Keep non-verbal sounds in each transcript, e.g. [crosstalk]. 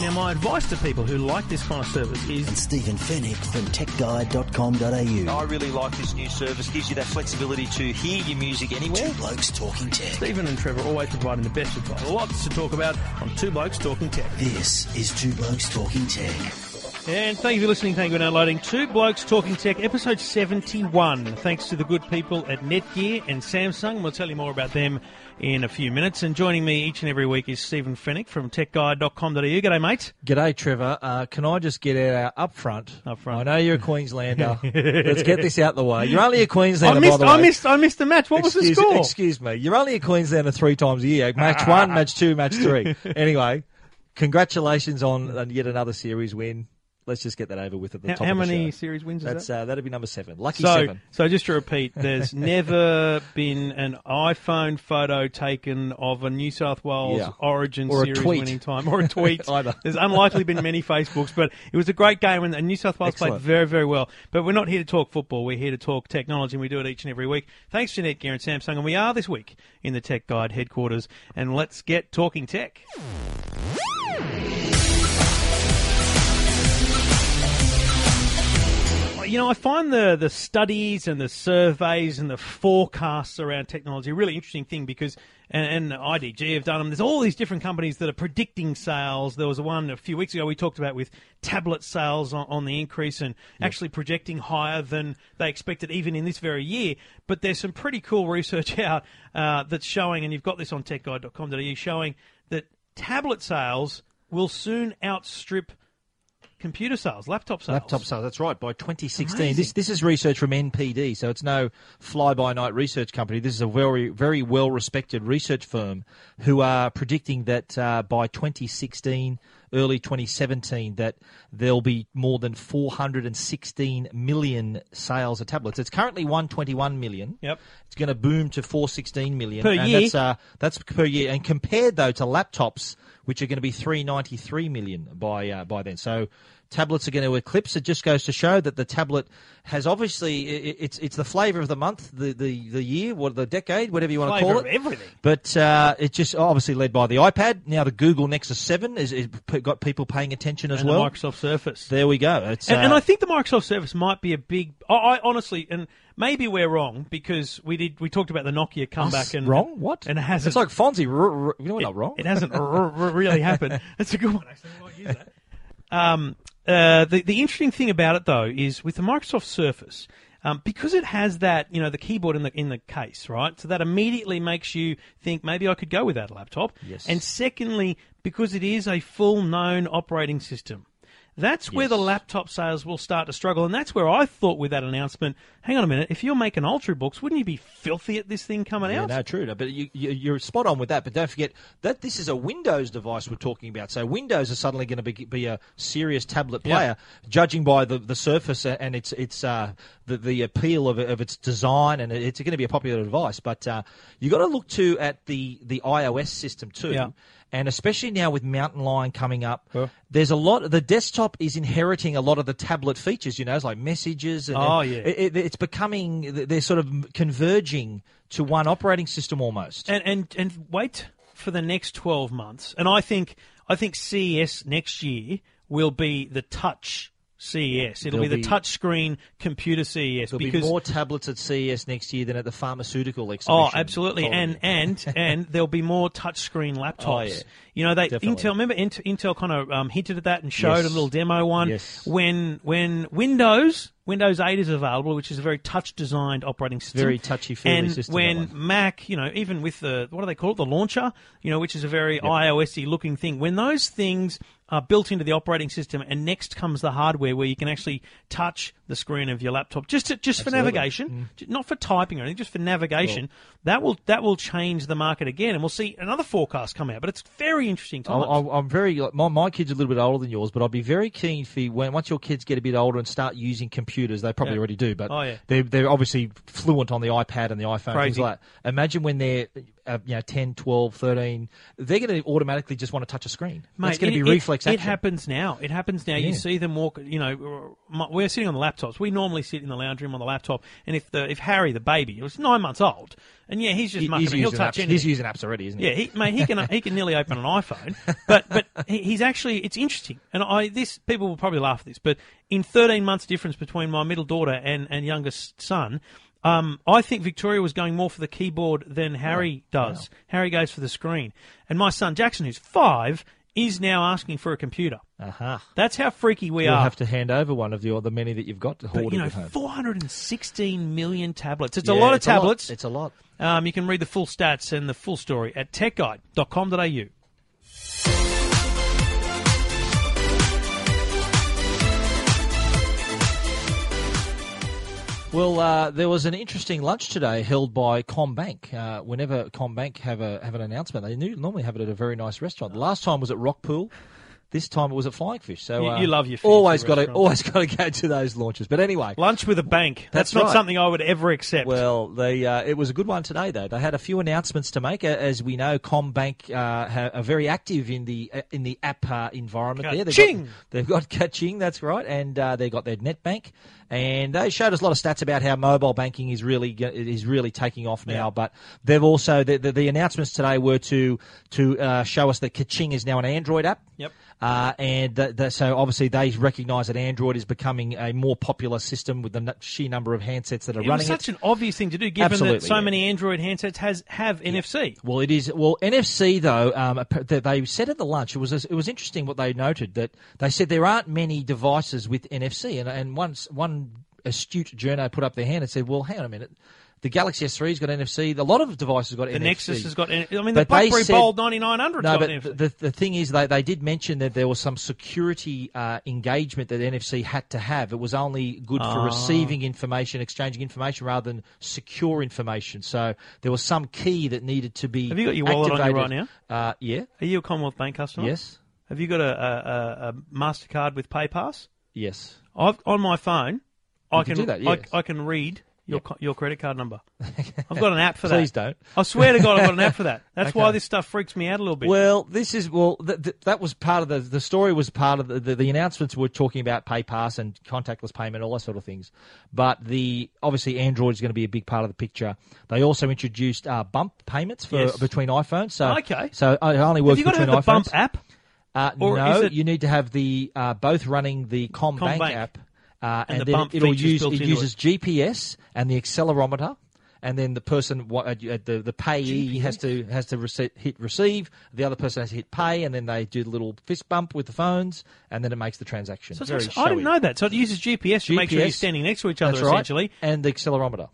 Now, my advice to people who like this kind of service is. and Stephen Fenech from TechGuide.com.au. I really like this new service. Gives you that flexibility to hear your music anywhere. Two Blokes Talking Tech. Stephen and Trevor always providing the best advice. Lots to talk about on Two Blokes Talking Tech. This is Two Blokes Talking Tech. And thank you for listening. Thank you for downloading Two Blokes Talking Tech, episode 71. Thanks to the good people at Netgear and Samsung. We'll tell you more about them in a few minutes. And joining me each and every week is Stephen Fenech from techguide.com.au. G'day, mate. G'day, Trevor. Uh, can I just get out up front? Up front. I know you're a Queenslander. Let's get this out the way. You're only a [laughs] Queenslander, I missed, by the way. I missed, I missed the match. What excuse, was the score? Excuse me. You're only a Queenslander three times a year. Match one, [laughs] match two, match three. [laughs] Anyway, congratulations on yet another series win. Let's just get that over with at the How, top how of the many series wins is That's that? uh, that'd be number seven. Lucky So, seven. so just to repeat, there's [laughs] never been an iPhone photo taken of a New South Wales Yeah. Origin Or series winning time, or a [laughs] tweet. Either. There's unlikely been many Facebooks, but it was a great game, and New South Wales played very, very well. But we're not here to talk football. We're here to talk technology, and we do it each and every week. Thanks Jeanette Netgear and Samsung, and we are this week in the Tech Guide headquarters. And let's get talking tech. You know, I find the the studies and the surveys and the forecasts around technology a really interesting thing because, and, and IDG have done them. There's all these different companies that are predicting sales. There was one a few weeks ago we talked about with tablet sales on, on the increase and actually projecting higher than they expected even in this very year. But there's some pretty cool research [laughs] out uh, that's showing, and you've got this on techguide.com.au, showing that tablet sales will soon outstrip computer sales, laptop sales. Laptop sales, that's right. By 2016, Amazing. this this is research from NPD, so it's no fly by night research company. This is a very very well respected research firm who are predicting that uh, by 2016, early 2017, that there'll be more than 416 million sales of tablets. It's currently 121 million. Yep. It's going to boom to 416 million Per and year. That's, uh, that's per year, and compared though to laptops, which are going to be 393 million by uh, by then. So tablets are going to eclipse. It just goes to show that the tablet has obviously it's it's the flavour of the month, the the, the year, what the decade, whatever you want to call of it. everything. But uh, it's just obviously led by the iPad. Now the Google Nexus Seven is, is got people paying attention as and well. the Microsoft Surface. there we go. It's, And, and uh, I think the Microsoft Surface might be a big. I, I honestly, and maybe we're wrong because we did. We talked about the Nokia comeback and wrong. What? And it hasn't. It's like Fonzie. r- r- You know, we're not wrong. It hasn't r- really happened. [laughs] That's a good one. Actually, I might use that. Um, uh, the the interesting thing about it though is with the Microsoft Surface. Um, because it has that, you know, the keyboard in the in the case, right? So that immediately makes you think maybe I could go with that laptop. Yes. And secondly, because it is a full known operating system, that's where the laptop sales will start to struggle. And that's where I thought with that announcement, hang on a minute, if you're making Ultrabooks, wouldn't you be filthy at this thing coming Yeah, out? no, true. But you, you, you're spot on with that. But don't forget that this is a Windows device we're talking about. So Windows is suddenly going to be, be a serious tablet Yeah. player, judging by the, the Surface and its its uh, the the appeal of, of its design, and it's going to be a popular device. But uh, you got to look too at the the iOS system too. Yeah. And especially now with Mountain Lion coming up, Huh. there's a lot. The desktop is inheriting a lot of the tablet features. You know, it's like messages. And, Oh, yeah. it- it- it's becoming. They're sort of converging to one operating system almost. and and and wait for the next 12 months and i think i think CES next year will be the touch CES it'll There'll be the be- touch screen computer CES There'll because be more tablets at CES next year than at the pharmaceutical exhibition. Oh, absolutely, and probably. and [laughs] and there'll be more touchscreen laptops. Oh, yeah. You know, they Definitely. Intel. Remember, Intel kind of um, hinted at that and showed Yes. a little demo one Yes. when when Windows Windows 8 is available, which is a very touch designed operating system. Very touchy-feely and system, when. Mac, you know, even with the what do they call it, the launcher, you know, which is a very iOS-y looking thing. When those things uh, built into the operating system, and next comes the hardware where you can actually touch the screen of your laptop just to, just for Absolutely. Mm. navigation, j- not for typing or anything, just for navigation. that will that will change the market again, and we'll see another forecast come out. But it's very interesting I- times. I'm very my, my kids are a little bit older than yours, but I'd be very keen for you, when once your kids get a bit older and start using computers, they probably Yeah. already do, but Oh, yeah. they're they're obviously fluent on the iPad and the iPhone things Crazy. like that. Imagine when they're uh, you know 10, 12, 13, they're going to automatically just want to touch a screen. Mate, It's going to it- be it- reflex it, action. happens now. It happens now. You see them walk. You know, we're sitting on the laptops. We normally sit in the lounge room on the laptop. And if the if Harry, the baby, was nine months old, and yeah, he's just he, mucking, he's he'll using touch apps. anything. he's using apps already, isn't he? Yeah, he, mate, he can he can nearly open an iPhone, but but he's actually it's interesting, and I this people will probably laugh at this, but in 13 months difference between my middle daughter and and youngest son. Um, I think Victoria was going more for the keyboard than Harry does. Harry goes for the screen, and my son Jackson, who's five, is now asking for a computer. Aha. That's how freaky we are. You'll are. have to hand over one of the, the many that you've got to hoard. but, you know, 416 million tablets. It's a lot of it's a lot. tablets. It's a lot. Um, you can read the full stats and the full story at techguide.com.au. Well, uh, there was an interesting lunch today held by CommBank. Uh, whenever CommBank have a have an announcement, they knew, normally have it at a very nice restaurant. The last time was at Rockpool. This time it was at Flying Fish. So You- uh, you love your always got to always got to go to those launches. But anyway, Lunch with a bank. That's, That's not right. something I would ever accept. Well, they, uh, it was a good one today, though. They had a few announcements to make. As we know, CommBank uh, are very active in the uh, in the app uh, environment. There, they've got, they've got Kaching, that's right, and uh, they've got their Netbank, and they showed us a lot of stats about how mobile banking is really is really taking off now. Yeah. But they've also the, the, the announcements today were to to uh, show us that Kaching is now an Android app. Yep. Uh, and th- th- so obviously they recognise that Android is becoming a more popular system with the n- sheer number of handsets that are it running was it. such an obvious thing to do, given that so yeah. many Android handsets has have NFC. Well, it is. Well, NFC though, um, they said at the lunch it was it was interesting what they noted that they said there aren't many devices with NFC, and and once one astute journo put up their hand and said, "Well, hang on a minute." The Galaxy S3's got NFC. A lot of devices got The NFC. The Nexus has got. I mean, the But they BlackBerry said- Bold 9900 No, got but NFC. the, the thing is, they, they did mention that there was some security uh, engagement that NFC had to have. It was only good for receiving information, exchanging information, rather than secure information. So there was some key that needed to be. Have you got your wallet on you right Uh, yeah. Are you a Commonwealth Bank customer? Yes. Have you got a, a, a, a Mastercard with PayPass? Yes. I've on my phone. I can can, do that, I, yes. I can read your co- your credit card number. [laughs] I've got an app for that. Please don't. I swear to God, I've got an app for that. [laughs] That's why this stuff freaks me out a little bit. Well, this is well. Th- th- that was part of the the story. Was part of the, the the announcements were talking about PayPass and contactless payment, all that sort of things. But the obviously Android is going to be a big part of the picture. They also introduced uh, bump payments for Yes. between iPhones. So Okay. so it only works you got to between have the iPhones. Bump app? Uh, no, it- you need to have the uh, both running the ComBank, CommBank. app, uh, And and, the then bump it, will use it uses GPS and the accelerometer, and then the person uh, the the payee has to has to rece- hit receive, the other person has to hit pay, and then they do the little fist bump with the phones, and then it makes the transaction. So Very I didn't know that. So it uses GPS, to make sure you're standing next to each other, right, essentially. and the accelerometer,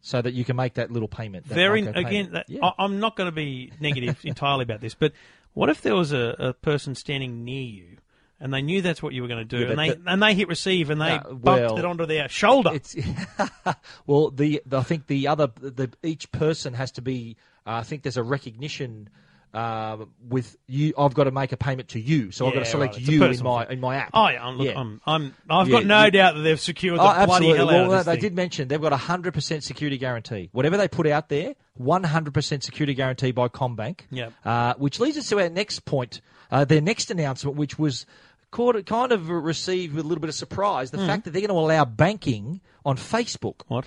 so that you can make that little payment. that Very again. payment. That, Yeah. I, I'm not going to be negative [laughs] entirely about this, but what if there was a, a person standing near you and they knew that's what you were going to do, Yeah, and they the- and they hit receive and they No, bumped well, it onto their shoulder? It's [laughs] well, the, the I think the other the each person has to be. Uh, I think there's a recognition. Uh, with you, I've got to make a payment to you, so I've got to select right. You in my thing. in my app. Oh yeah, I'm, look, Yeah. I'm, I'm, I've Yeah, got no you- doubt that they've secured the Oh, bloody hell out Well, of no, this they thing. did mention they've got a hundred percent security guarantee. Whatever they put out there, one hundred percent security guarantee by CommBank. Yep. Uh, which leads us to our next point, uh, their next announcement, which was kind of received with a little bit of surprise, the hmm. fact that they're going to allow banking on Facebook. What?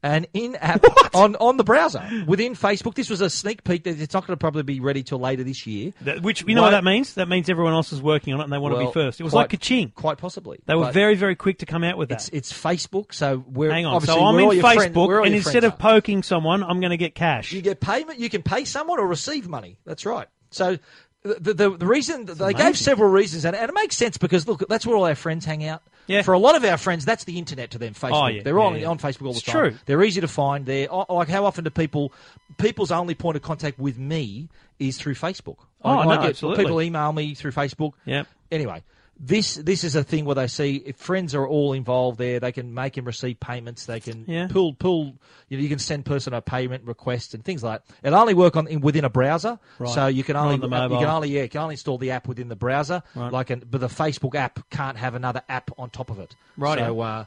An in-app [laughs] on, on the browser within Facebook. This was a sneak peek. that It's not going to probably be ready till later this year. That, which you know what that means? That means everyone else is working on it and they want to be first. It was quite- like Kaching. Quite possibly. They were very, very quick to come out with that. It's it's Facebook, so we're Hang on. So I'm in your friend- Facebook, and instead of poking someone, I'm going to get cash. You get payment. You can pay someone or receive money. That's right. So the the, the reason they gave several reasons, and, and it makes sense because look, that's where all our friends hang out. Yeah. For a lot of our friends, that's the internet to them. Facebook. Oh, yeah. They're Yeah, on yeah. on Facebook all the time. true. They're easy to find. They're oh, like how often do people people's only point of contact with me is through Facebook. Oh, I, no, I get, absolutely. People email me through Facebook. Yep. Anyway, this this is a thing where they see if friends are all involved there, they can make and receive payments. They can Yeah. pull pull. You know, you can send person a payment request and things like. that. It'll only work on in, within a browser, Right. so you can only on you can only yeah you can only install the app within the browser. Right. Like, an, but the Facebook app can't have another app on top of it. Right, So uh,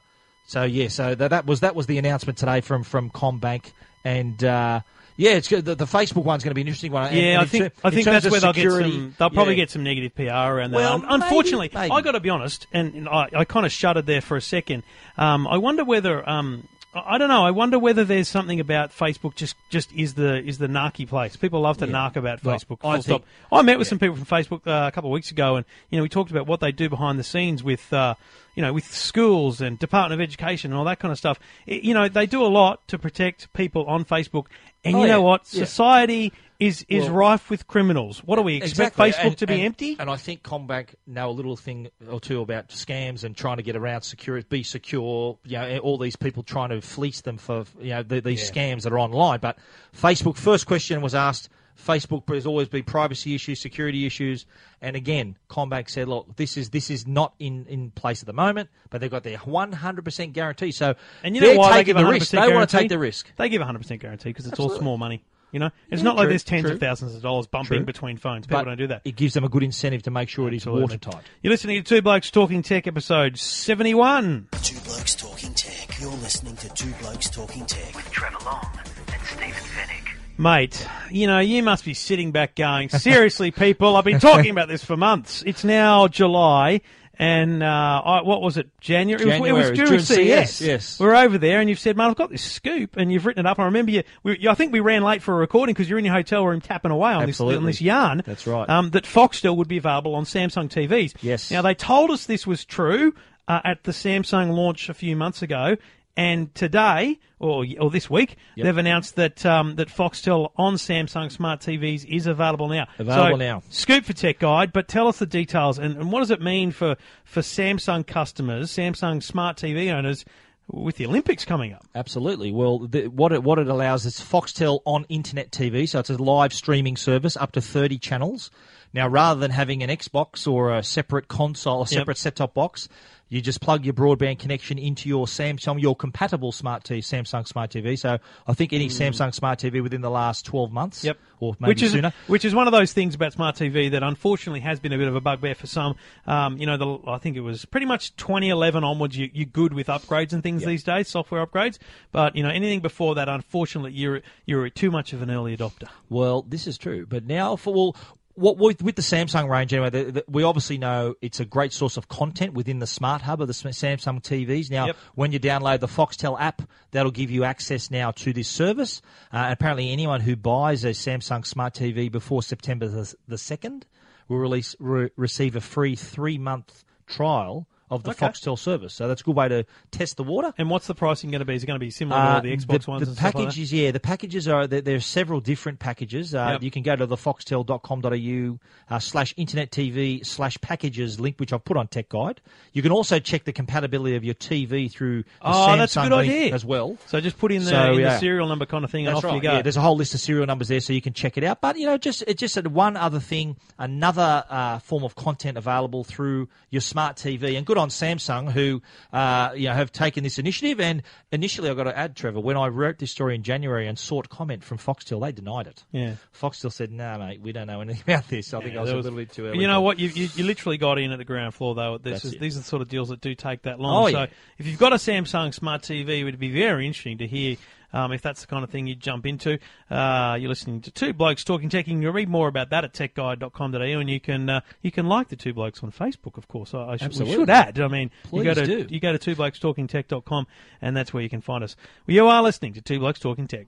so yeah, so that, that was that was the announcement today from from CommBank and. Uh, yeah, it's good. The, the Facebook one's going to be an interesting one. Yeah, and I think I think that's where they'll get some. They'll probably yeah. get some negative PR around that. Well, Un- Unfortunately, maybe, maybe. I got to be honest, and, and I, I kind of shuddered there for a second. Um, I wonder whether um, I I don't know. I wonder whether there's something about Facebook just just is the is the narky place. People love to narc about Well, Facebook. I full stop. think- I met with some people from Facebook uh, a couple of weeks ago, and you know we talked about what they do behind the scenes with uh, you know with schools and Department of Education and all that kind of stuff. It- you know they do a lot to protect people on Facebook, and Oh, you know yeah. what? Yeah. Society is is Well- rife with criminals. What do we expect Exactly. Facebook And- to be and- empty? And I think CommBank know a little thing or two about scams and trying to get around security, be secure. You know, all these people trying to fleece them for you know the, these scams that are online. But Facebook, first question was asked. Facebook has always been privacy issues, security issues, and again, CommBank said, "Look, this is this is not in, in place at the moment, but they've got their 100% guarantee. So And you know why they give the 100% risk. They guarantee? want to take the risk. They give 100% guarantee because it's all small money. You know, it's Yeah, not like there's tens true. of thousands of dollars bumping True. between phones. People But don't do that. It gives them a good incentive to make sure it is Absolutely. watertight. You're listening to Two Blokes Talking Tech, episode 71. Two Blokes Talking Tech. You're listening to Two Blokes Talking Tech. with Trevor Long and Stephen Fenech. Mate, you know, you must be sitting back going, seriously, people, I've been talking about this for months. It's now July, and uh, I, what was it, January? It was- January, It was, during during CES. CES, yes. We're over there, and you've said, mate, I've got this scoop, and you've written it up. I remember you, we, I think we ran late for a recording because you're in your hotel room tapping away on, this, on this yarn. That's right. Um, that Foxtel would be available on Samsung TVs. Yes. Now, they told us this was true uh, at the Samsung launch a few months ago. And today, or or this week, they've announced that um, that Foxtel on Samsung smart TVs is available now. Available So, now. Scoop for Tech Guide, but tell us the details and, and what does it mean for, for Samsung customers, Samsung smart TV owners, with the Olympics coming up? Absolutely. Well, the, what it what it allows is Foxtel on internet TV, so it's a live streaming service up to thirty channels. Now, rather than having an Xbox or a separate console, a separate set-top box, you just plug your broadband connection into your Samsung, your compatible smart TV, Samsung Smart TV. So, I think any Samsung Smart TV within the last twelve months, or maybe which is sooner. which is one of those things about smart TV that unfortunately has been a bit of a bugbear for some. Um, you know, the, I think it was pretty much 2011 onwards. You, you're good with upgrades and things these days, software upgrades. But you know, anything before that, unfortunately, you're you're too much of an early adopter. Well, this is true, but now for well, what with, with the Samsung range anyway, the, the, we obviously know it's a great source of content within the Smart Hub of the Samsung TVs. Now, Yep. when you download the Foxtel app, that'll give you access now to this service. Uh, apparently, anyone who buys a Samsung Smart TV before September the, the second will release re- receive a free three month trial of the Okay. Foxtel service. So that's a good way to test the water. And what's the pricing going to be? Is it going to be similar Uh, to the Xbox the, ones? The and stuff like packages, yeah, the packages are there, there are several different packages. Uh, Yep. You can go to the foxtel.com.au uh, slash internet TV slash packages link, which I've put on Tech Guide. You can also check the compatibility of your TV through the Oh, Samsung that's a good idea. as well. So just put in the, So, in the serial number kind of thing, and off right. you go. Yeah, there's a whole list of serial numbers there, so you can check it out. But you know, just it's just one other thing, another uh, form of content available through your smart TV. And good on Samsung, who uh, you know have taken this initiative. And initially, I've got to add, Trevor, when I wrote this story in January and sought comment from Foxtel, they denied it. Yeah. Foxtel said, "No, mate, we don't know anything [laughs] about this." I think I was, there a little bit too early. You know for- what? You, you, you literally got in at the ground floor, though. This is, these are the sort of deals that do take that long. Oh, so yeah. if you've got a Samsung Smart TV, it would be very interesting to hear um, if that's the kind of thing you'd jump into. Uh, you're listening to Two Blokes Talking Tech. You can read more about that at techguide.com.au, and you can uh, you can like the Two Blokes on Facebook, of course. I, I should, Absolutely. should add. I mean, you go to do. you go to twoblokestalkingtech.com, and that's where you can find us. Well, you are listening to Two Blokes Talking Tech.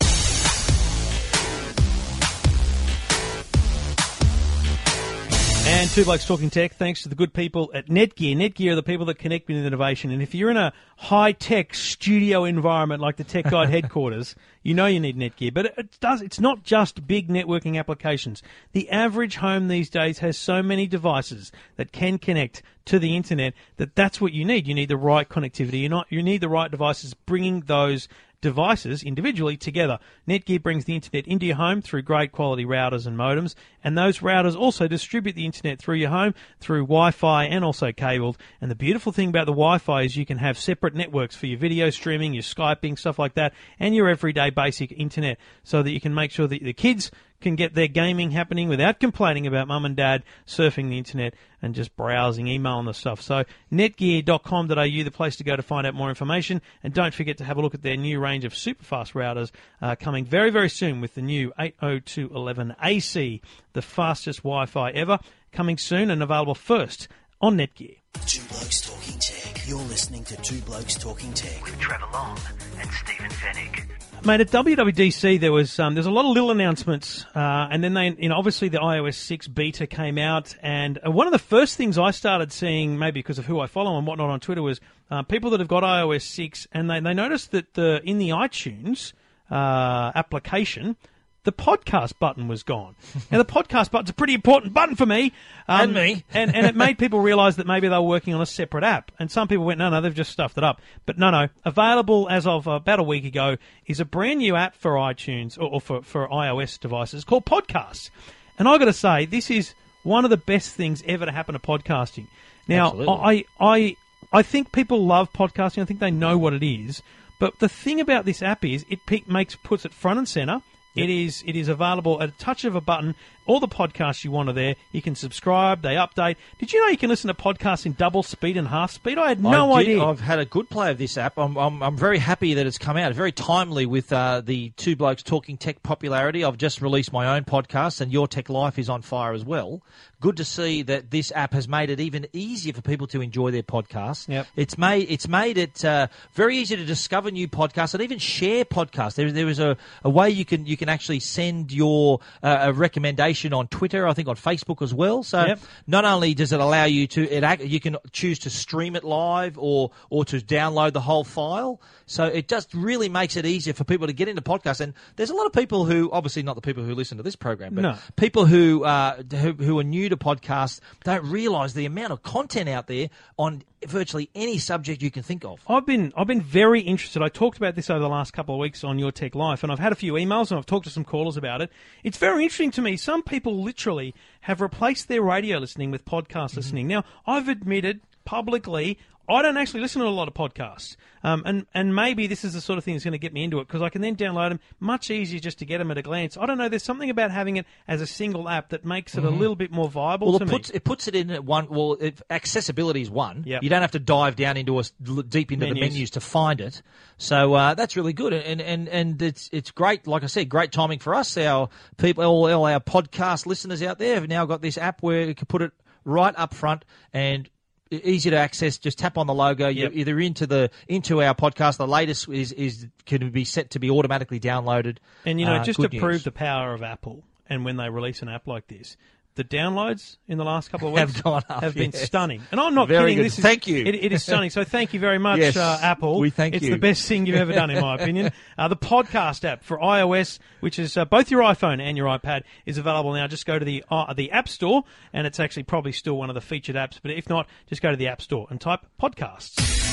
And Two Blokes Talking Tech, thanks to the good people at Netgear. Netgear are the people that connect with innovation. And if you're in a high-tech studio environment like the Tech Guide [laughs] headquarters, you know you need Netgear. But it does, it's not just big networking applications. The average home these days has so many devices that can connect to the internet that that's what you need. You need the right connectivity. You not, you need the right devices bringing those devices individually together. Netgear brings the internet into your home through great quality routers and modems, and those routers also distribute the internet through your home through Wi-Fi and also cabled. And the beautiful thing about the Wi-Fi is you can have separate networks for your video streaming, your Skyping, stuff like that, and your everyday basic internet, so that you can make sure that the kids can get their gaming happening without complaining about mum and dad surfing the internet and just browsing, email and the stuff. So netgear.com.au, the place to go to find out more information. And don't forget to have a look at their new range of super fast routers uh, coming very, very soon with the new 802.11ac, the fastest Wi-Fi ever, coming soon and available first on Netgear. Two Blokes Talking Tech. You're listening to Two Blokes Talking Tech. With Trevor Long and Stephen Fenech. Mate, at WWDC there was um, there's a lot of little announcements, uh, and then they, you know, obviously the iOS 6 beta came out, and uh, one of the first things I started seeing, maybe because of who I follow and whatnot on Twitter, was uh, people that have got iOS 6, and they they noticed that the in the iTunes uh, application. The podcast button was gone. now the podcast button's a pretty important button for me, um, And me. [laughs] and and it made people realise that maybe they were working on a separate app. And some people went, no, no, they've just stuffed it up. But no, no, available as of about a week ago is a brand new app for iTunes or, or for for iOS devices called Podcasts. And I got to say, this is one of the best things ever to happen to podcasting. Now, Absolutely. I I I think people love podcasting. I think they know what it is. But the thing about this app is it makes puts it front and center. It is it is available at a touch of a button. All the podcasts you want are there. You can subscribe. They update. Did you know you can listen to podcasts in double speed and half speed? I had no I did. idea. I've had a good play of this app. I'm, I'm, I'm very happy that it's come out. Very timely with uh, the Two Blokes Talking Tech popularity. I've just released my own podcast, and Your Tech Life is on fire as well. Good to see that this app has made it even easier for people to enjoy their podcasts. Yep. It's made it's made it uh, very easy to discover new podcasts and even share podcasts. There, there is a, a way you can you can actually send your uh, a recommendation on Twitter, I think on Facebook as well. So Yep. not only does it allow you to it act, you can choose to stream it live or or to download the whole file. So it just really makes it easier for people to get into podcasts. And there's a lot of people who obviously not the people who listen to this program, but No. people who, uh, who who are new to podcasts don't realise the amount of content out there on virtually any subject you can think of. I've been I've been very interested. I talked about this over the last couple of weeks on Your Tech Life, and I've had a few emails and I've talked to some callers about it. It's very interesting to me. Some people literally have replaced their radio listening with podcast mm-hmm. listening. Now, I've admitted publicly I don't actually listen to a lot of podcasts, um, and and maybe this is the sort of thing that's going to get me into it because I can then download them much easier just to get them at a glance. I don't know. There's something about having it as a single app that makes it a little bit more viable Well, it me. puts it puts it in at one. Well, it, accessibility is one. Yep. You don't have to dive down into a deep into the Menus. menus to find it. So uh, that's really good, and and and it's it's great. Like I said, great timing for us. Our people, all, all our podcast listeners out there have now got this app where you can put it right up front and easy to access. Just tap on the logo. You're either into the into our podcast. The latest is is can be set to be automatically downloaded. And you know, Uh, just to news. prove the power of Apple, and when they release an app like this, the downloads in the last couple of Have weeks gone up, have been yes. stunning. And I'm not Very kidding. good. This is, Thank you. It, it is stunning. So thank you very much, Yes, uh, Apple. we thank it's you. the best thing you've ever done, in my opinion. [laughs] Uh, the podcast app for iOS, which is uh, both your iPhone and your iPad, is available now. Just go to the uh, the App Store, and it's actually probably still one of the featured apps. But if not, just go to the App Store and type podcasts.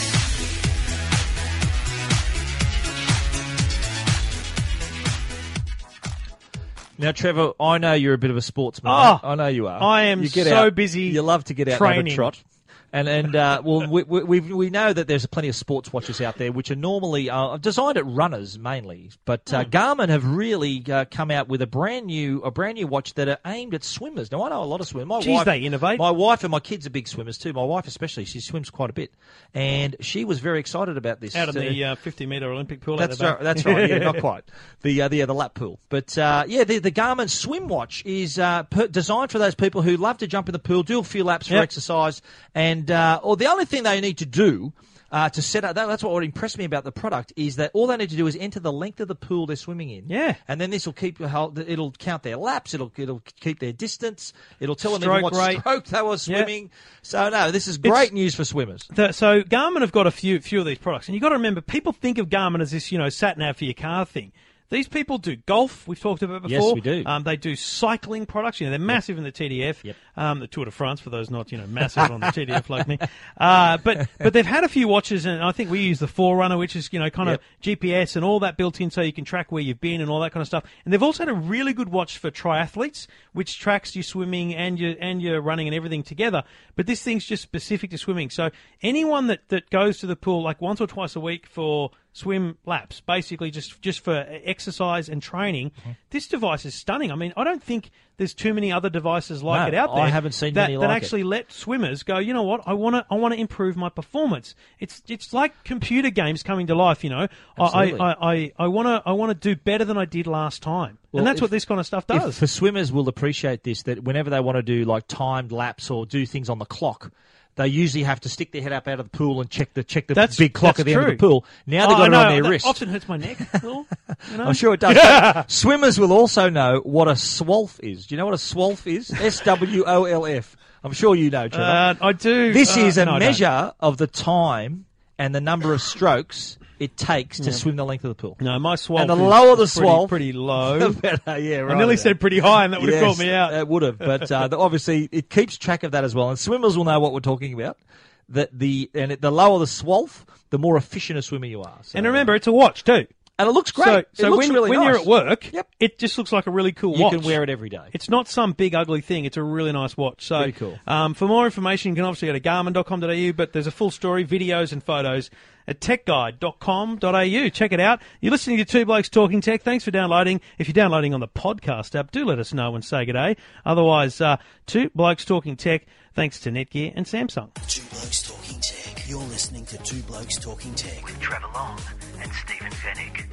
Now, Trevor, I know you're a bit of a sportsman. Oh, I know you are. I am you get so out- busy You love to get out and have training. a trot. And and uh, well, we, we we know that there's plenty of sports watches out there which are normally uh, designed at runners mainly, but Hmm. uh, Garmin have really uh, come out with a brand new a brand new watch that are aimed at swimmers. Now I know a lot of swimmers. My Geez, wife, they innovate. My wife and my kids are big swimmers too. My wife especially, she swims quite a bit, and she was very excited about this. Out of Uh, the uh, 50 metre Olympic pool. that's right. That's right. Yeah, not [laughs] quite. The uh, the, yeah, the lap pool, but uh, yeah, the, the Garmin Swim Watch is uh, per- designed for those people who love to jump in the pool, do a few laps for Yep. exercise, and uh, or the only thing they need to do. Uh, to set up, that, that's what impressed me about the product is that all they need to do is enter the length of the pool they're swimming in. Yeah. and then this will keep it'll count their laps. It'll it'll keep their distance. It'll tell them Stroke what rate. stroke they were Yeah. swimming. So no, this is great news for swimmers. The- so Garmin have got a few few of these products, and you've got to remember, people think of Garmin as this, you know, sat nav for your car thing. These people do golf. We've talked about it Yes, before. we do. Um, they do cycling products. You know, they're massive in the TDF, Yep. um, the Tour de France. For those not, you know, massive on the TDF like me. Uh, but but they've had a few watches, and I think we use the Forerunner, which is you know kind of GPS and all that built in, so you can track where you've been and all that kind of stuff. And they've also had a really good watch for triathletes, which tracks your swimming and your and your running and everything together. But this thing's just specific to swimming. So anyone that that goes to the pool like once or twice a week for swim laps, basically just just for exercise and training. Mm-hmm. This device is stunning. I mean, I don't think there's too many other devices like No, it out there. I haven't seen that, many that like it. actually let swimmers go. You know what? I want to I want to improve my performance. It's it's like computer games coming to life. You know, I Absolutely. I I, I want to I want to do better than I did last time, Well, and that's if- what this kind of stuff If- does. for swimmers will appreciate this that whenever they want to do like timed laps or do things on the clock, they usually have to stick their head up out of the pool and check the check the That's- big clock at the end of the pool. Now they've Oh, got it on their that wrist. Often hurts my neck. little, you [laughs] know? I'm sure it does. [laughs] But Swimmers will also know what a swolf is. Do you know what a swolf is? [laughs] S W O L F. I'm sure you know, Trevor. Uh, I do. this uh, is a no, measure of the time and the number of strokes it takes to swim the length of the pool. No, my swolf And the lower the is pretty, pretty [laughs] low. The better, yeah, right. I nearly about. said pretty high, and that would have Yes, caught me out. It would have, but uh, the- obviously it keeps track of that as well. And swimmers will know what we're talking about. That the and it, the lower the swolf, the more efficient a swimmer you are. So, and remember, it's a watch too. And it looks great. So, it so looks when, really when nice. you're at work, Yep. it just looks like a really cool you watch. You can wear it every day. It's not some big ugly thing. It's a really nice watch. So, Pretty cool. Um, for more information, you can obviously go to garmin.com.au, but there's a full story, videos and photos at techguide.com.au. Check it out. You're listening to Two Blokes Talking Tech. Thanks for downloading. If you're downloading on the podcast app, do let us know and say good day. Otherwise, uh, Two Blokes Talking Tech, thanks to Netgear and Samsung. Two Blokes Talking Tech. You're listening to Two Blokes Talking Tech. with Trevor Long and Stephen Fenech.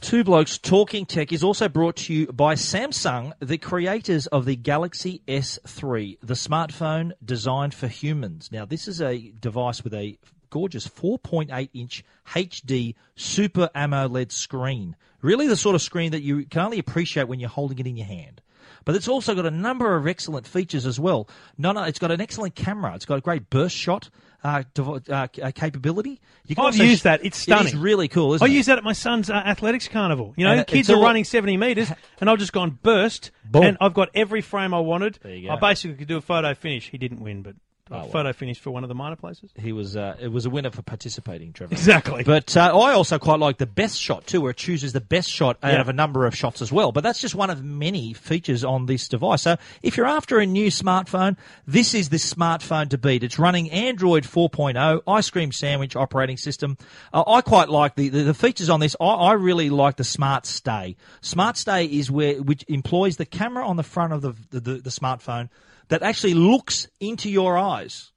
Two Blokes Talking Tech is also brought to you by Samsung, the creators of the Galaxy S3, the smartphone designed for humans. Now, this is a device with a gorgeous 4.8 inch HD Super AMOLED screen. Really, the sort of screen that you can only appreciate when you're holding it in your hand. But it's also got a number of excellent features as well. No, no, it's got an excellent camera. It's got a great burst shot uh, uh, uh, capability. You I've also used that. It's stunning. It is really cool, isn't I it? use that at my son's uh, athletics carnival. You know, And kids are all- running 70 metres, and I've just gone burst, Boom. and I've got every frame I wanted. There you go. I basically could do a photo finish. He didn't win, but Oh, photo finish for one of the minor places. He was uh, it was a winner for participating, Trevor. Exactly. But uh, I also quite like the best shot too, where it chooses the best shot out Yeah. of a number of shots as well. But that's just one of many features on this device. So if you're after a new smartphone, this is the smartphone to beat. It's running Android 4.0 ice cream sandwich operating system. Uh, I quite like the, the, the features on this. I, I really like the Smart Stay. Smart Stay is where which employs the camera on the front of the the, the, the smartphone that actually looks into your eyes.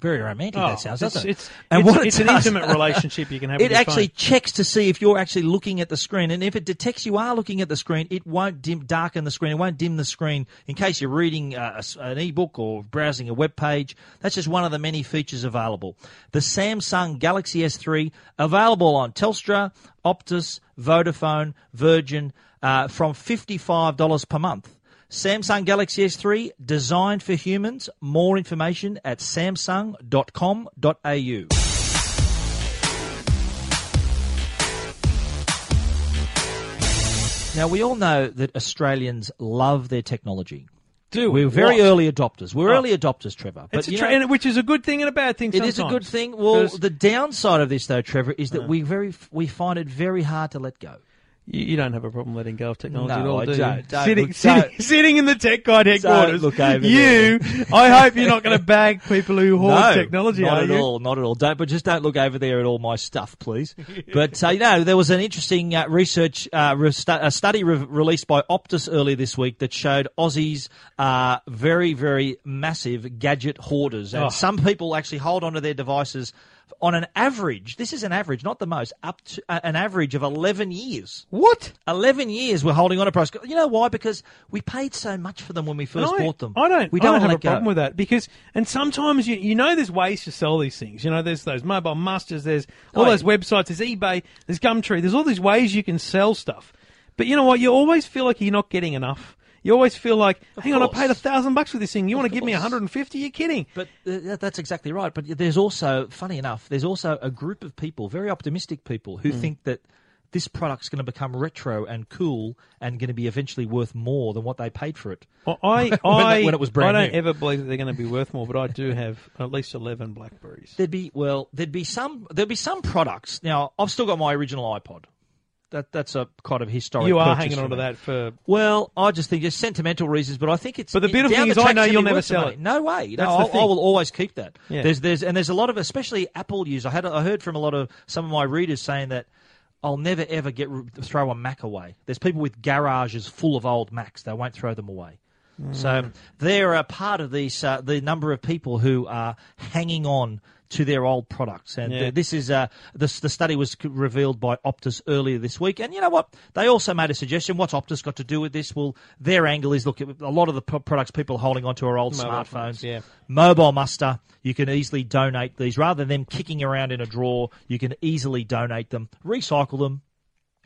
Very romantic that sounds, Oh, it's, doesn't it? It's, And it's, what it it's an intimate [laughs] relationship you can have it with your actually phone. checks to see if you're actually looking at the screen, and if it detects you are looking at the screen, it won't dim, darken the screen. It won't dim the screen in case you're reading uh, an ebook or browsing a web page. That's just one of the many features available. The Samsung Galaxy S3 available on Telstra, Optus, Vodafone, Virgin uh, from fifty-five dollars per month. Samsung Galaxy S3 designed for humans. More information at samsung.com.au. Now, we all know that Australians love their technology. Do we? We're very What? early adopters. We're Oh. early adopters, Trevor. But It's a you tra- know, which is a good thing and a bad thing. it is a good thing. Well, the downside of this, though, Trevor, is Uh. that we very we find it very hard to let go. You, you don't have a problem letting go of technology No, at all, I do you? don't. Don't sitting, look- sitting, don't- [laughs] sitting in the tech guide headquarters. look over you. I hope you're not going to bag people who hoard no, technology. not are at you? all, not at all. Don't, but just don't look over there at all my stuff, please. [laughs] but uh, you know, there was an interesting uh, research uh, re- stu- a study re- released by Optus earlier this week that showed Aussies are very, very massive gadget hoarders, and some people actually hold onto their devices on an average. This is an average, not the most, up to uh, an average of eleven years. What? 11 years we're holding on to price. You know why? Because we paid so much for them when we first I, bought them. I don't. We I don't have a go. problem with that because, and sometimes you you know there's ways to sell these things. You know, there's those Mobile Musters, there's all Oh, those yeah. websites, there's eBay, there's Gumtree, there's all these ways you can sell stuff. But you know what? You always feel like you're not getting enough. You always feel like, hang on, I paid a thousand bucks for this thing. You want to give me course. 150? You're kidding. But uh, that's exactly right. But there's also, funny enough, there's also a group of people, very optimistic people, who think that this product's going to become retro and cool and going to be eventually worth more than what they paid for it. Well, I, [laughs] that- I, when it was brand I don't new. ever believe that they're going to be worth more, but I do have at least eleven Blackberries. There'd be well, there'd be some there'd be some products. Now I've still got my original iPod. That that's a kind of historic. You are hanging on to that for. Well, I just think just sentimental reasons, but I think it's. But the beautiful thing the is I know you'll never sell it. No way. No, I will always keep that. Yeah. There's there's and there's a lot of especially Apple users. I had I heard from a lot of some of my readers saying that. I'll never ever get throw a Mac away. There's people with garages full of old Macs. They won't throw them away. So they're a part of these uh, the number of people who are hanging on to their old products, and Yeah. uh, this is uh, this, the study was revealed by Optus earlier this week. And you know what? They also made a suggestion. What's Optus got to do with this? Well, their angle is look a lot of the products people are holding onto are old Mobile smartphones. phones, yeah. Mobile muster. You can easily donate these rather than them kicking around in a drawer. You can easily donate them, recycle them.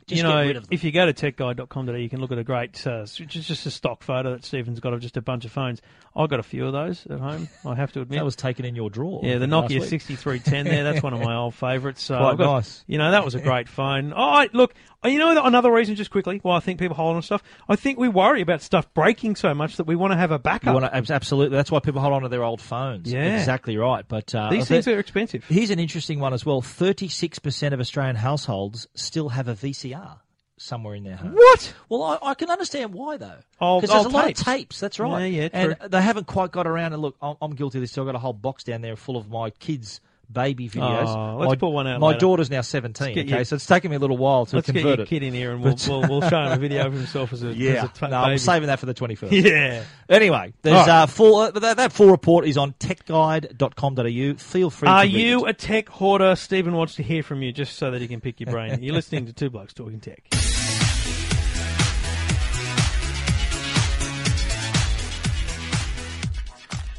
Just you get know, rid of them. if you go to techguide.com.au, you can look at a great, uh, which just a stock photo that Stephen's got of just a bunch of phones. I've got a few of those at home. I have to admit. [laughs] that was taken in your drawer. Yeah, the Nokia 6310 there. That's one of my [laughs] old favourites. So Quite got- nice. You know, that was a great phone. Oh, look, you know another reason, just quickly, why I think people hold on to stuff? I think we worry about stuff breaking so much that we want to have a backup. to, absolutely. That's why people hold on to their old phones. Yeah. exactly right. But uh, These things are expensive. Here's an interesting one as well. Thirty-six percent of Australian households still have a VCR somewhere in their home. What? Well, I, I can understand why though. Because there's a lot of tapes. That's right. Yeah, yeah, And true. they haven't quite got around. And look, I'm, I'm guilty of this. too. I've got a whole box down there full of my kids' baby videos. Oh, let's my, put one out My later. daughter's now 17. Okay, your- so it's taken me a little while to Let's get convert your it. kid in here and we'll, we'll, we'll show him a video of [laughs] himself as a, yeah, as a no. I'm saving that for the 21st. Yeah. Anyway, there's right. uh, full uh, that, that full report is on techguide.com.au. Feel free. Are you it. a tech hoarder? Stephen wants to hear from you just so that he can pick your brain. You're listening to Two Blokes Talking Tech.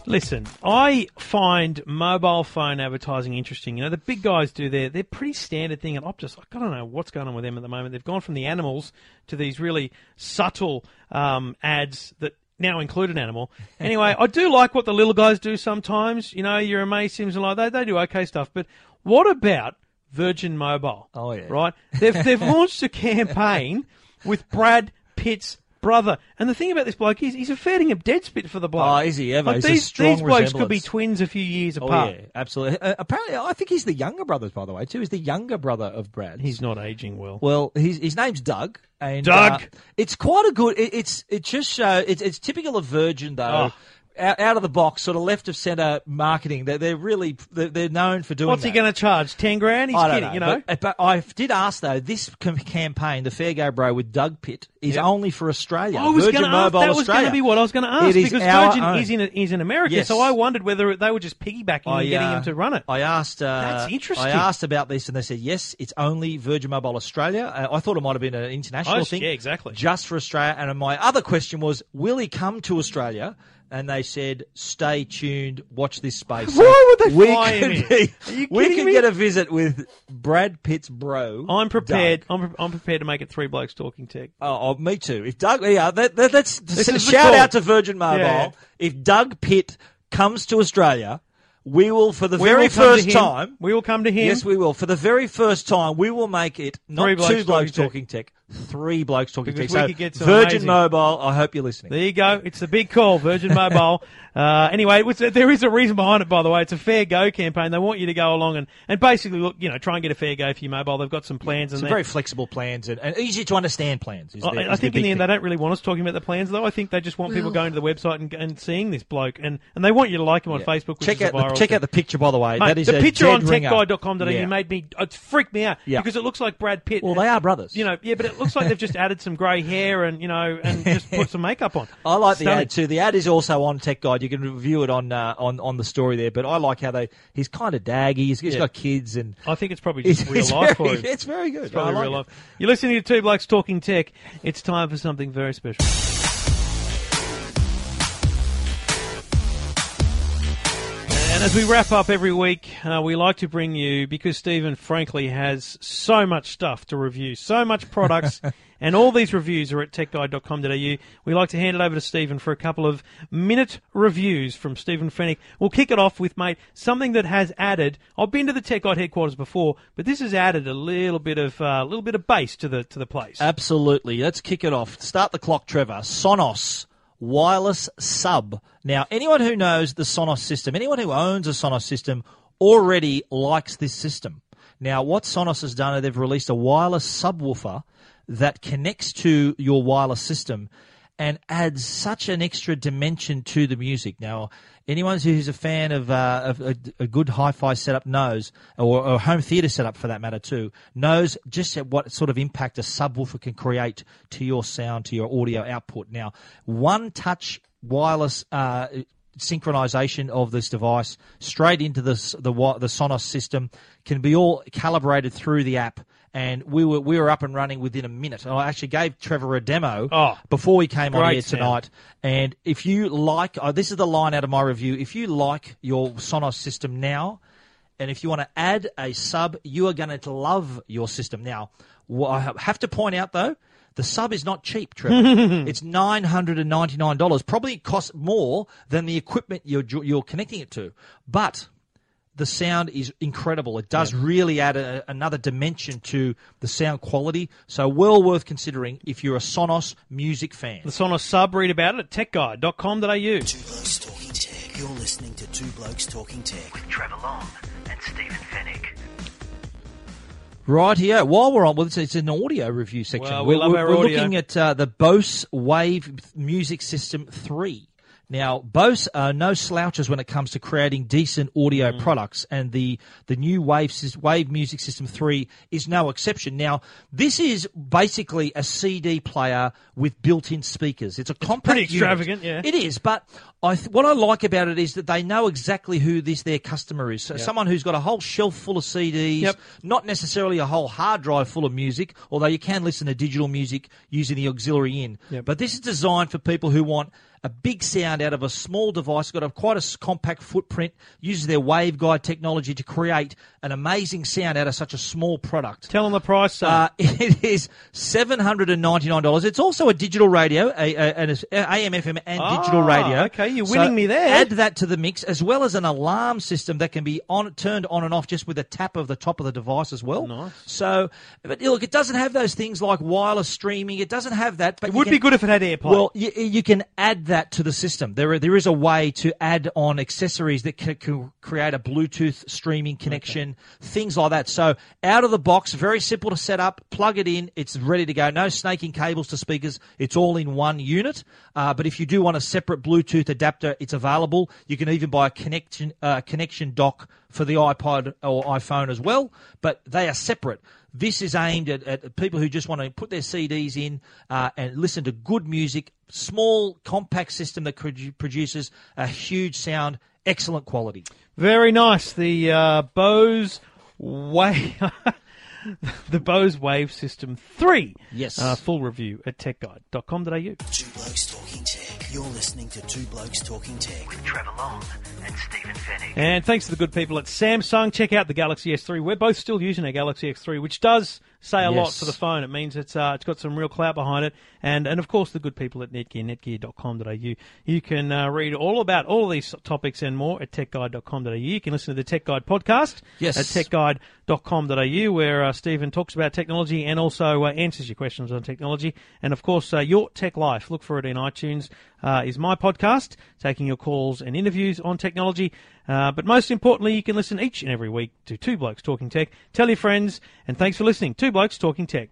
Listen, I find mobile phone advertising interesting. You know, the big guys do their their pretty standard thing at Optus. I don't know what's going on with them at the moment. They've gone from the animals to these really subtle um, ads that now include an animal. [laughs] Anyway, I do like what the little guys do sometimes. You know, your Amaysims and like they they do okay stuff. But what about Virgin Mobile? Oh, yeah. right. They've they've launched a campaign with Brad Pitt's brother. And the thing about this bloke is he's a fair dinkum dead spit for the bloke. Oh, is he ever? Like these, strong these blokes could be twins a few years apart. Oh apart. yeah, absolutely. Uh, apparently, I think he's the younger brother, by the way, too. He's the younger brother of Brad. He's not aging well. Well, his his name's Doug, and Doug! uh, it's quite a good. It, it's it just show. It's it's typical of Virgin though. Oh. Out, of the box, sort of left of centre marketing. They're, they're really they're, known for doing. What's he going to charge? Ten grand? He's kidding, you know. But, but I did ask though. This campaign, the Fair Go Bro with Doug Pitt, is Yep. only for Australia. I was Virgin going to ask. That was going to be what I was going to ask because Virgin own. is in is in America. Yes. So I wondered whether they were just piggybacking I, and getting uh, him to run it. I asked. Uh, That's interesting. I asked about this, and they said yes, it's only Virgin Mobile Australia. Uh, I thought it might have been an international Oh, thing. yeah, exactly. Just for Australia. And my other question was, will he come to Australia? And they said, "Stay tuned. Watch this space." Why would they we fly him could in? be- Are you we kidding could me? get a visit with Brad Pitt's bro. I'm prepared. Doug. I'm, pre- I'm prepared to make it three blokes talking tech. Oh, oh, me too. If Doug, yeah, that, that, that's is the shout call. out to Virgin Mobile. Yeah. If Doug Pitt comes to Australia, we will for the We very will come to first him. time. we will come to him. Yes, we will. For the very first time, we will make it not Three blokes two blokes talking talking tech, three blokes talking Because tech. we So could get some Virgin amazing- Mobile, I hope you're listening. There you go. It's the big call, Virgin Mobile. [laughs] uh, anyway, was, there is a reason behind it, by the way. It's a fair go campaign. They want you to go along and, and basically look, you know, try and get a fair go for your mobile. They've got some plans and Some they're- very flexible plans and, and easy to understand plans. Is I, their- I is think in the end thing. they don't really want us talking about the plans, though. I think they just want people going to the website and, and seeing this bloke, and, and they want you to like him on Facebook. Which check is out viral the, check thing. out the picture by the way. Mate, that is the a picture dead on ringer. techguide.com.au Yeah. made me it freaked me out Yeah. because it looks like Brad Pitt. Well, they are brothers. You know, yeah, but it looks like they've just added some grey hair and you know and just put some makeup on. [laughs] I like the ad too. The ad is also on Tech Guide. You can review it on uh, on on the story there. But I like how they he's kind of daggy. He's, he's Yeah. got kids and I think it's probably [laughs] it's, just real it's life very, for him. [laughs] It's very good. It's probably like real it. life. You're listening to Two Blokes Talking Tech. It's time for something very special. And as we wrap up every week, uh, we like to bring you, because Stephen frankly has so much stuff to review, so much products, [laughs] And all these reviews are at techguide.com.au. We like to hand it over to Stephen for a couple of minute reviews from Stephen Fenech. We'll kick it off with, mate, something that has added. I've been to the Tech Guide headquarters before, but this has added a little bit of a little bit of bass to the to the place. Absolutely. Let's kick it off. Start the clock, Trevor. Sonos wireless sub. Now, anyone who knows the Sonos system, anyone who owns a Sonos system already likes this system. Now, what Sonos has done is they've released a wireless subwoofer that connects to your wireless system and adds such an extra dimension to the music. Now, anyone who's a fan of, uh, of a, a good hi-fi setup knows, or, or home theater setup for that matter too, knows just what sort of impact a subwoofer can create to your sound, to your audio output. Now, one touch wireless uh, synchronization of this device straight into the the the Sonos system can be all calibrated through the app. And we were we were up and running within a minute. And I actually gave Trevor a demo Oh, before we came on here tonight. And if you like, oh, this is the line out of my review. If you like your Sonos system now, and if you want to add a sub, you are going to love your system. Now, I have to point out though, the sub is not cheap, Trevor. [laughs] it's nine hundred and ninety nine dollars. Probably costs more than the equipment you're you're connecting it to, but. The sound is incredible. It does really add a, another dimension to the sound quality. So well worth considering if you're a Sonos music fan. the Sonos sub, read about it at techguide.com.au. Two Blokes Talking Tech. You're listening to Two Blokes Talking Tech. With Trevor Long and Stephen Fenech. Right here. While we're on, well, it's, it's an audio review section. Well, we we're love we're- our we're audio. looking at uh, the Bose Wave Music System 3. Now, Bose are no slouches when it comes to creating decent audio Mm. products, and the, the new Wave, Wave Music System 3 is no exception. Now, this is basically a CD player with built-in speakers. It's a compact pretty unit. extravagant, yeah. It is, but I th- what I like about it is that they know exactly who this their customer is. So someone who's got a whole shelf full of CDs, Yep. not necessarily a whole hard drive full of music, although you can listen to digital music using the auxiliary in. Yep. But this is designed for people who want a big sound out of a small device, got a quite a compact footprint, uses their waveguide technology to create an amazing sound out of such a small product. Tell them the price. Uh, [laughs] it is seven hundred and ninety nine dollars. It's also a digital radio, a, a, an AM, FM, and digital Ah, radio. okay, you're So winning me there. Add that to the mix, as well as an alarm system that can be on turned on and off just with a tap of the top of the device as well. Nice. So, but look, it doesn't have those things like wireless streaming. It doesn't have that. But it would can- be good if it had AirPlay. well, you, you can add that to the system. There, are- there is a way to add on accessories that can, can create a Bluetooth streaming connection, things like that. So, out of the box, very simple to set up. Plug it in, it's ready to go. No snaking cables to speakers. It's all in one unit. Uh, but if you do want a separate Bluetooth adapter, it's available. You can even buy a connection uh, connection dock for the iPod or iPhone as well. But they are separate. This is aimed at, at people who just want to put their CDs in uh, and listen to good music. Small, compact system that produces a huge sound, excellent quality. Very nice. The uh, Bose Wave, [laughs] [laughs] the Bose Wave System Three. Yes. Uh, full review at techguide.com.au. Two Blokes Talking Tech. You're listening to Two Blokes Talking Tech. With Trevor Long and Stephen Fenech. And thanks to the good people at Samsung. Check out the Galaxy S3. We're both still using our Galaxy S3, which does say a lot for the phone. It means it's uh, it's got some real clout behind it. And and of course the good people at Netgear, netgear.com.au. You can uh, read all about all of these topics and more at techguide.com.au. You can listen to the Tech Guide podcast Yes. at techguide.com.au where uh, Stephen talks about technology and also uh, answers your questions on technology. And of course, uh, Your Tech Life. Look for it in iTunes. Uh, is my podcast taking your calls and interviews on technology. Uh, but most importantly, you can listen each and every week to Two Blokes Talking Tech. Tell your friends, and thanks for listening. Two Blokes Talking Tech.